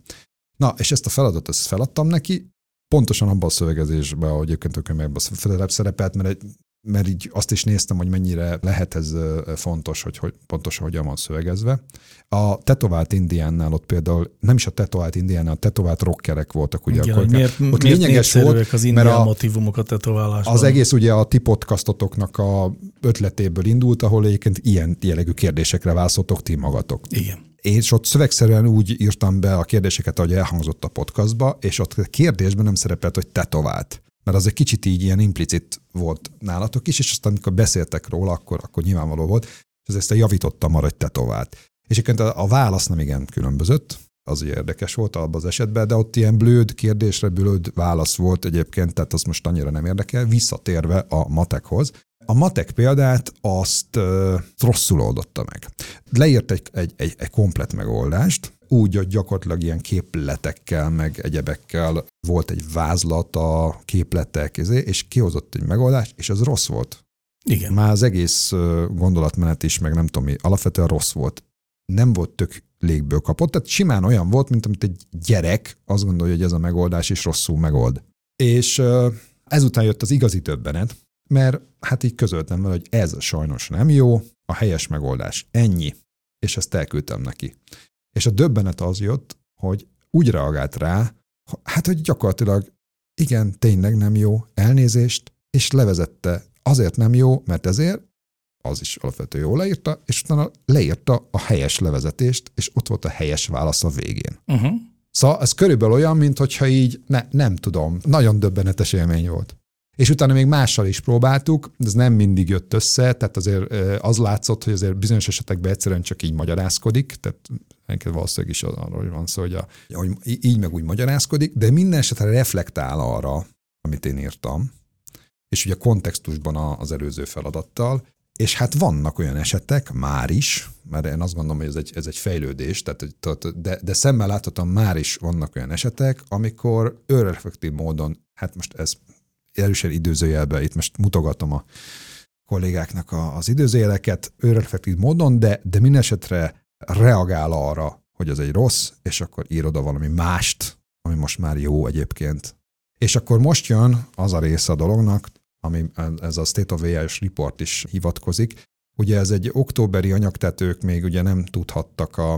Na, és ezt a feladatot ezt feladtam neki, pontosan abban a szövegezésben, ahogy egyébként a könyvekben szerepelt, mert, egy, mert így azt is néztem, hogy mennyire lehet ez fontos, hogy, hogy pontosan hogyan van szövegezve. A tetovált indiánnál ott például, nem is a tetovált indiánnál, a tetovált rockerek voltak ugye Igen, akkor. miért, ott miért lényeges volt, az mert indián a- motivumokat tetoválásban. az egész ugye a ti podcastotoknak a ötletéből indult, ahol egyébként ilyen jellegű kérdésekre válaszoltok ti magatok. Igen. És ott szövegszerűen úgy írtam be a kérdéseket, ahogy elhangzott a podcastba, és ott a kérdésben nem szerepelt, hogy tetovált. Mert az egy kicsit így ilyen implicit volt nálatok is, és aztán amikor beszéltek róla, akkor, akkor nyilvánvaló volt, és ezt javítottam arra, hogy tetovált. És egyébként a, válasz nem igen különbözött, az ugye érdekes volt abban az esetben, de ott ilyen blőd kérdésre blőd válasz volt egyébként, tehát az most annyira nem érdekel, visszatérve a matekhoz. A matek példát azt uh, rosszul oldotta meg. Leírt egy, egy, egy, egy komplet megoldást, úgy, hogy gyakorlatilag ilyen képletekkel, meg egyebekkel volt egy vázlat a képletek, és kihozott egy megoldást, és az rossz volt. Igen. Már az egész ö, gondolatmenet is, meg nem tudom mi, alapvetően rossz volt. Nem volt tök légből kapott, tehát simán olyan volt, mint amit egy gyerek azt gondolja, hogy ez a megoldás is rosszul megold. És ö, ezután jött az igazi többenet, mert hát így közöltem vele, hogy ez sajnos nem jó, a helyes megoldás ennyi, és ezt elküldtem neki. És a döbbenet az jött, hogy úgy reagált rá, hát hogy gyakorlatilag igen, tényleg nem jó, elnézést, és levezette azért nem jó, mert ezért, az is alapvetően jól leírta, és utána leírta a helyes levezetést, és ott volt a helyes válasz a végén. Uh-huh. Szóval ez körülbelül olyan, mintha így, ne, nem tudom, nagyon döbbenetes élmény volt. És utána még mással is próbáltuk, de ez nem mindig jött össze, tehát azért az látszott, hogy azért bizonyos esetekben egyszerűen csak így magyarázkodik, tehát neked valószínűleg is arról van szó, hogy, a, hogy így meg úgy magyarázkodik, de minden esetre reflektál arra, amit én írtam, és ugye kontextusban az előző feladattal, és hát vannak olyan esetek már is, mert én azt gondolom, hogy ez egy, ez egy fejlődés, tehát, de, de szemmel láthatóan már is vannak olyan esetek, amikor önreflektív módon, hát most ez erősen időzőjelben, itt most mutogatom a kollégáknak a, az időzőjeleket önreflektív módon, de, de minden esetre reagál arra, hogy ez egy rossz, és akkor ír oda valami mást, ami most már jó egyébként. És akkor most jön az a része a dolognak, ami ez a State of AI-s report is hivatkozik. Ugye ez egy októberi anyag, tehát ők még ugye nem tudhattak a,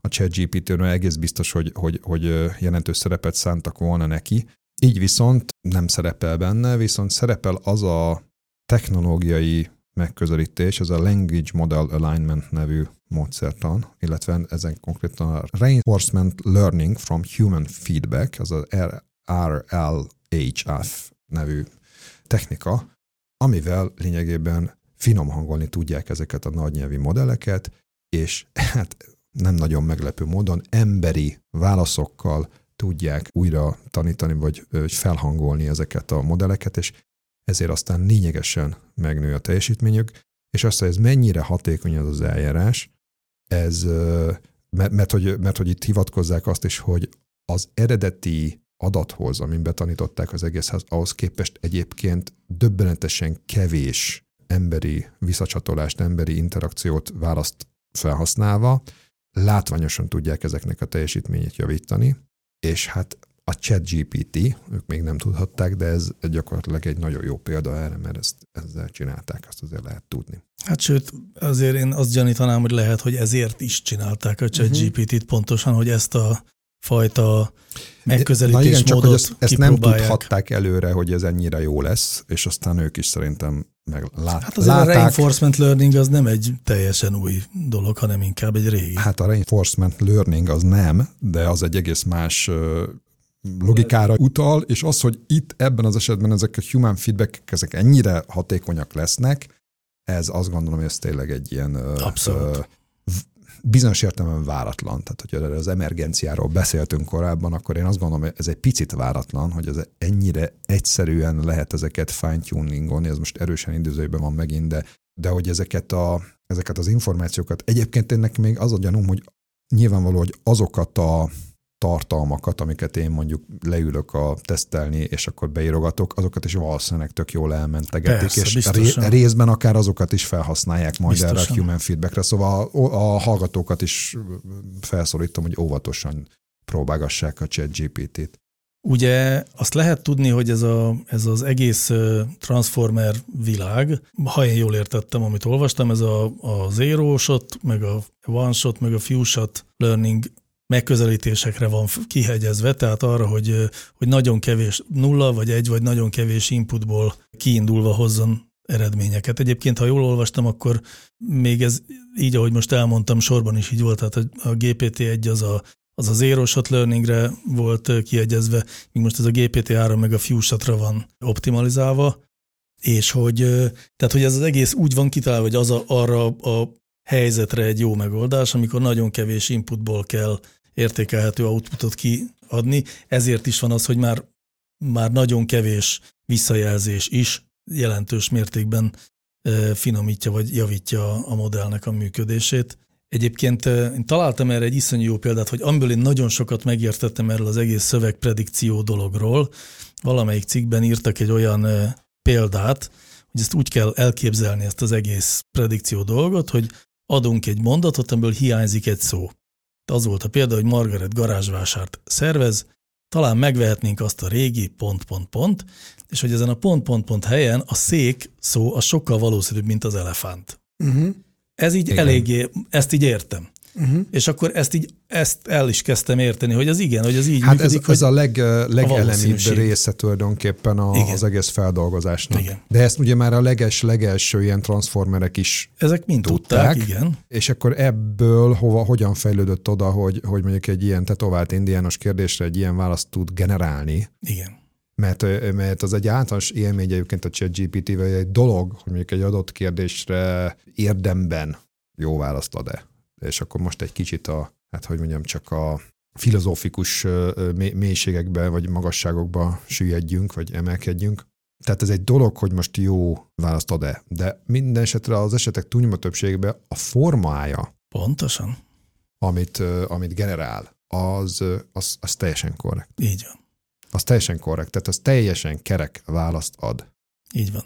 a ChatGPT-ről egész biztos, hogy, hogy, hogy jelentős szerepet szántak volna neki, Így viszont nem szerepel benne, viszont szerepel az a technológiai megközelítés, ez a Language Model Alignment nevű módszertan, illetve ezen konkrétan a Reinforcement Learning from Human Feedback, az a RLHF nevű technika, amivel lényegében finom hangolni tudják ezeket a nagynyelvi modelleket, és hát nem nagyon meglepő módon emberi válaszokkal tudják újra tanítani, vagy felhangolni ezeket a modelleket, és ezért aztán lényegesen megnő a teljesítményük, és azt, hogy ez mennyire hatékony az az eljárás, ez, mert, mert, hogy, mert hogy itt hivatkozzák azt is, hogy az eredeti adathoz, amin betanították az egészhez, ahhoz képest egyébként döbbenetesen kevés emberi visszacsatolást, emberi interakciót választ felhasználva, látványosan tudják ezeknek a teljesítményét javítani, és hát a chat GPT, ők még nem tudhatták, de ez gyakorlatilag egy nagyon jó példa erre, mert ezt ezzel csinálták, azt azért lehet tudni. Hát sőt, azért én azt gyanítanám, hogy lehet, hogy ezért is csinálták a chat uh-huh. GPT-t pontosan, hogy ezt a fajta megközelítésmódot igen, csak, hogy ezt, ezt nem tudhatták előre, hogy ez ennyire jó lesz, és aztán ők is szerintem meg lát, Hát az a reinforcement learning az nem egy teljesen új dolog, hanem inkább egy régi. Hát a reinforcement learning az nem, de az egy egész más logikára utal, és az, hogy itt ebben az esetben ezek a human feedback ezek ennyire hatékonyak lesznek, ez azt gondolom, hogy ez tényleg egy ilyen Abszolút bizonyos értelemben váratlan. Tehát, hogyha az emergenciáról beszéltünk korábban, akkor én azt gondolom, hogy ez egy picit váratlan, hogy ez ennyire egyszerűen lehet ezeket fine-tuningolni, ez most erősen időzőben van megint, de, de hogy ezeket, a, ezeket az információkat, egyébként ennek még az a gyanúm, hogy nyilvánvaló, hogy azokat a tartalmakat, amiket én mondjuk leülök a tesztelni, és akkor beírogatok, azokat is valószínűleg tök jól elmentegetik, Persze, és biztosan. részben akár azokat is felhasználják majd biztosan. erre a human feedbackre, szóval a, a hallgatókat is felszólítom, hogy óvatosan próbálgassák a chat GPT-t. Ugye azt lehet tudni, hogy ez, a, ez az egész transformer világ, ha én jól értettem, amit olvastam, ez a, a zero shot, meg a one shot, meg a few shot learning megközelítésekre van kihegyezve, tehát arra, hogy, hogy nagyon kevés nulla, vagy egy, vagy nagyon kevés inputból kiindulva hozzon eredményeket. Egyébként, ha jól olvastam, akkor még ez így, ahogy most elmondtam, sorban is így volt, tehát a GPT-1 az a, az a zero shot learningre volt kiegyezve, míg most ez a GPT-3 meg a few shotra van optimalizálva, és hogy, tehát, hogy ez az egész úgy van kitalálva, hogy az a, arra a helyzetre egy jó megoldás, amikor nagyon kevés inputból kell értékelhető outputot kiadni. Ezért is van az, hogy már, már nagyon kevés visszajelzés is jelentős mértékben finomítja vagy javítja a modellnek a működését. Egyébként én találtam erre egy iszonyú jó példát, hogy amiből én nagyon sokat megértettem erről az egész szövegpredikció dologról. Valamelyik cikkben írtak egy olyan példát, hogy ezt úgy kell elképzelni ezt az egész predikció dolgot, hogy adunk egy mondatot, amiből hiányzik egy szó. Az volt a példa, hogy Margaret garázsvásárt szervez, talán megvehetnénk azt a régi pont-pont-pont, és hogy ezen a pont-pont-pont helyen a szék szó az sokkal valószínűbb, mint az elefánt. Uh-huh. Ez így Igen. eléggé, ezt így értem. Uh-huh. És akkor ezt így ezt el is kezdtem érteni, hogy az igen, hogy az így hát működik. Ez, ez a leg, legelemibb része tulajdonképpen a, az egész feldolgozásnak. Igen. De ezt ugye már a leges, legelső ilyen transformerek is Ezek mind tudták, tudták igen. És akkor ebből hova, hogyan fejlődött oda, hogy, hogy mondjuk egy ilyen tetovált indiános kérdésre egy ilyen választ tud generálni. Igen. Mert, mert az egy általános élmény egyébként a ChatGPT-vel egy dolog, hogy mondjuk egy adott kérdésre érdemben jó választ ad-e és akkor most egy kicsit a, hát hogy mondjam, csak a filozófikus mélységekbe vagy magasságokba süllyedjünk, vagy emelkedjünk. Tehát ez egy dolog, hogy most jó választ ad-e, de minden esetre az esetek túlnyomó többségében a formája, Pontosan. Amit, amit generál, az, az, az teljesen korrekt. Így van. Az teljesen korrekt, tehát az teljesen kerek választ ad. Így van.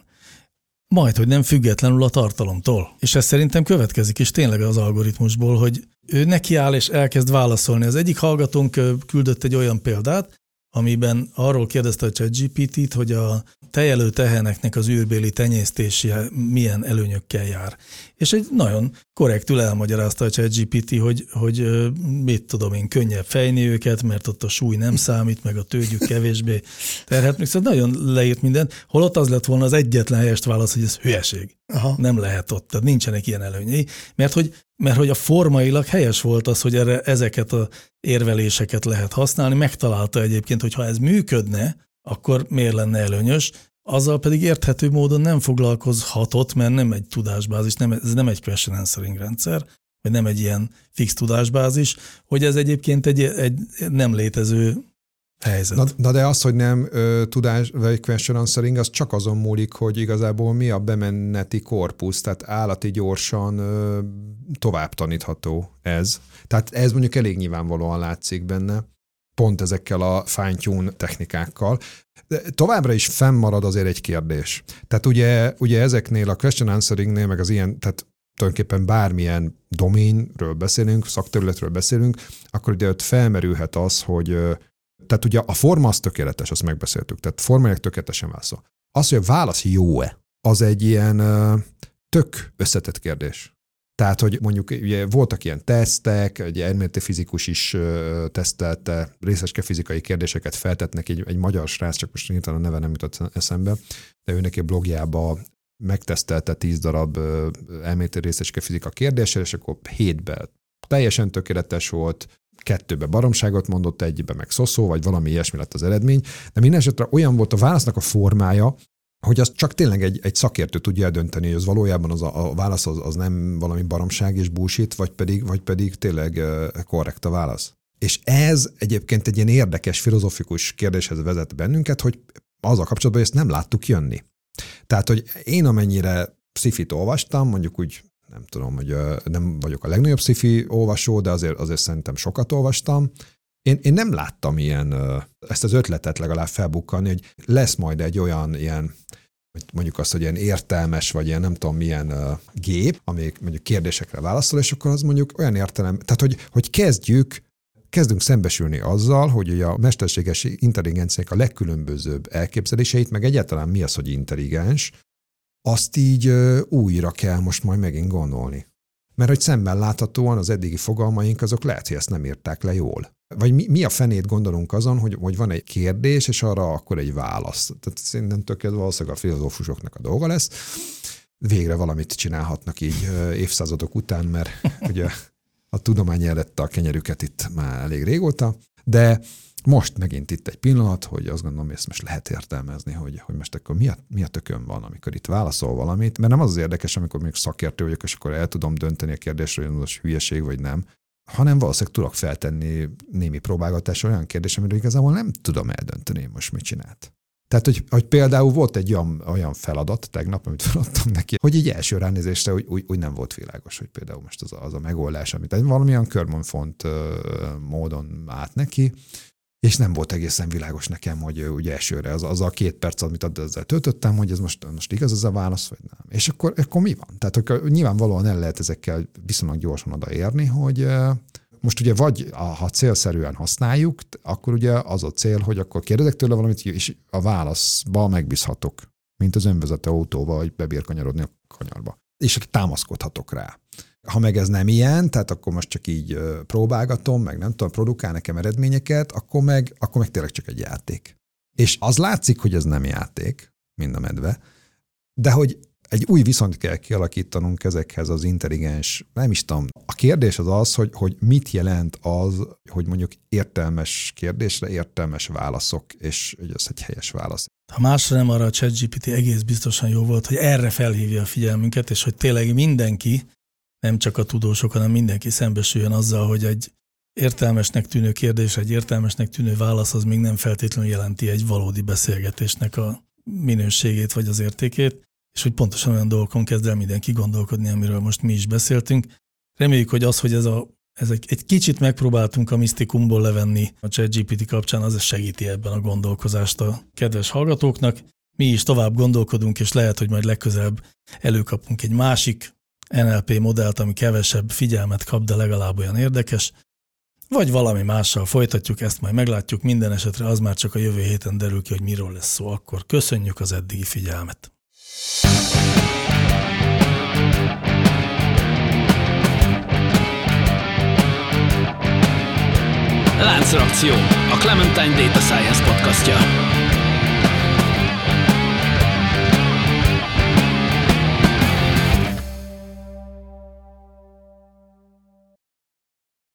Majd, hogy nem függetlenül a tartalomtól. És ez szerintem következik is tényleg az algoritmusból, hogy ő nekiáll és elkezd válaszolni. Az egyik hallgatónk küldött egy olyan példát, amiben arról kérdezte a ChatGPT-t, hogy a tejelő teheneknek az űrbéli tenyésztése milyen előnyökkel jár. És egy nagyon korrektül elmagyarázta a ChatGPT, hogy, hogy mit tudom én, könnyebb fejni őket, mert ott a súly nem számít, meg a tőgyük kevésbé terhet. Még szóval nagyon leírt mindent, holott az lett volna az egyetlen helyest válasz, hogy ez hülyeség. Aha. Nem lehet ott, tehát nincsenek ilyen előnyei, mert hogy, mert hogy a formailag helyes volt az, hogy erre ezeket a érveléseket lehet használni, megtalálta egyébként, hogy ha ez működne, akkor miért lenne előnyös, azzal pedig érthető módon nem foglalkozhatott, mert nem egy tudásbázis, nem, ez nem egy question answering rendszer, vagy nem egy ilyen fix tudásbázis, hogy ez egyébként egy, egy nem létező helyzet. Na, na de az, hogy nem ö, tudás, vagy question answering, az csak azon múlik, hogy igazából mi a bemeneti korpusz, tehát állati gyorsan ö, tovább tanítható ez. Tehát ez mondjuk elég nyilvánvalóan látszik benne, pont ezekkel a fine-tune technikákkal. De továbbra is fennmarad azért egy kérdés. Tehát ugye, ugye ezeknél a question answeringnél, meg az ilyen, tehát tulajdonképpen bármilyen doménről beszélünk, szakterületről beszélünk, akkor ugye ott felmerülhet az, hogy tehát ugye a forma az tökéletes, azt megbeszéltük, tehát formailag tökéletesen válaszol. Az, hogy a válasz jó-e, az egy ilyen tök összetett kérdés. Tehát, hogy mondjuk ugye voltak ilyen tesztek, egy elméleti fizikus is tesztelte, részeske fizikai kérdéseket feltetnek egy, egy magyar srác, csak most nyilván a neve nem jutott eszembe, de ő neki blogjába megtesztelte tíz darab elméleti részeske fizika kérdéssel, és akkor hétbe teljesen tökéletes volt, kettőbe baromságot mondott, egybe meg szoszó, vagy valami ilyesmi lett az eredmény, de minden esetre olyan volt a válasznak a formája, hogy azt csak tényleg egy, egy szakértő tudja eldönteni, hogy az valójában az a, a válasz az, az nem valami baromság és bullshit, vagy pedig, vagy pedig tényleg korrekt a válasz. És ez egyébként egy ilyen érdekes filozofikus kérdéshez vezet bennünket, hogy az a kapcsolatban, hogy ezt nem láttuk jönni. Tehát, hogy én amennyire szifit olvastam, mondjuk úgy nem tudom, hogy nem vagyok a legnagyobb szifi olvasó, de azért, azért szerintem sokat olvastam. Én, én nem láttam ilyen, ezt az ötletet legalább felbukkanni, hogy lesz majd egy olyan ilyen mondjuk azt, hogy ilyen értelmes, vagy ilyen nem tudom milyen gép, ami mondjuk kérdésekre válaszol, és akkor az mondjuk olyan értelem, tehát hogy, hogy kezdjük kezdünk szembesülni azzal, hogy a mesterséges intelligenciák a legkülönbözőbb elképzeléseit, meg egyáltalán mi az, hogy intelligens, azt így újra kell most majd megint gondolni. Mert hogy szemben láthatóan az eddigi fogalmaink azok lehet, hogy ezt nem írták le jól. Vagy mi, mi a fenét gondolunk azon, hogy, hogy van egy kérdés, és arra akkor egy válasz. Tehát szerintem tökéletes valószínűleg a filozófusoknak a dolga lesz. Végre valamit csinálhatnak így évszázadok után, mert <laughs> ugye a tudomány elette a kenyerüket itt már elég régóta, de most megint itt egy pillanat, hogy azt gondolom, hogy ezt most lehet értelmezni, hogy, hogy most akkor mi a, mi a tökön van, amikor itt válaszol valamit, mert nem az az érdekes, amikor még szakértő vagyok, és akkor el tudom dönteni a kérdésre, hogy most hülyeség vagy nem, hanem valószínűleg tudok feltenni némi próbálgatás olyan kérdés, amiről igazából nem tudom eldönteni, most mit csinált. Tehát, hogy, hogy például volt egy olyan, olyan feladat tegnap, amit feladtam neki, hogy így első ránézésre úgy, úgy, úgy nem volt világos, hogy például most az a, az a megoldás, amit egy valamilyen körmonfont módon át neki, és nem volt egészen világos nekem, hogy ugye elsőre az, az a két perc, amit ezzel töltöttem, hogy ez most, most igaz az a válasz, vagy nem. És akkor, akkor mi van? Tehát akkor nyilvánvalóan el lehet ezekkel viszonylag gyorsan odaérni, hogy most ugye vagy ha célszerűen használjuk, akkor ugye az a cél, hogy akkor kérdezek tőle valamit, és a válaszba megbízhatok, mint az önvezető autóval, hogy bebír kanyarodni a kanyarba. És támaszkodhatok rá. Ha meg ez nem ilyen, tehát akkor most csak így próbálgatom, meg nem tudom, produkál nekem eredményeket, akkor meg, akkor meg tényleg csak egy játék. És az látszik, hogy ez nem játék, mind a medve, de hogy egy új viszont kell kialakítanunk ezekhez az intelligens, nem is tudom. A kérdés az az, hogy, hogy mit jelent az, hogy mondjuk értelmes kérdésre értelmes válaszok, és hogy ez egy helyes válasz. Ha másra nem, arra a ChatGPT egész biztosan jó volt, hogy erre felhívja a figyelmünket, és hogy tényleg mindenki, nem csak a tudósok, hanem mindenki szembesüljön azzal, hogy egy értelmesnek tűnő kérdés, egy értelmesnek tűnő válasz az még nem feltétlenül jelenti egy valódi beszélgetésnek a minőségét vagy az értékét, és hogy pontosan olyan dolgokon kezd el mindenki gondolkodni, amiről most mi is beszéltünk. Reméljük, hogy az, hogy ez a ez egy, egy kicsit megpróbáltunk a misztikumból levenni a ChatGPT kapcsán, az segíti ebben a gondolkozást a kedves hallgatóknak. Mi is tovább gondolkodunk, és lehet, hogy majd legközelebb előkapunk egy másik NLP modellt, ami kevesebb figyelmet kap, de legalább olyan érdekes. vagy valami mással folytatjuk, ezt majd meglátjuk, minden esetre az már csak a jövő héten derül ki, hogy miről lesz szó. Akkor köszönjük az eddigi figyelmet! Láncreakció, a Clementine Data Science podcastja.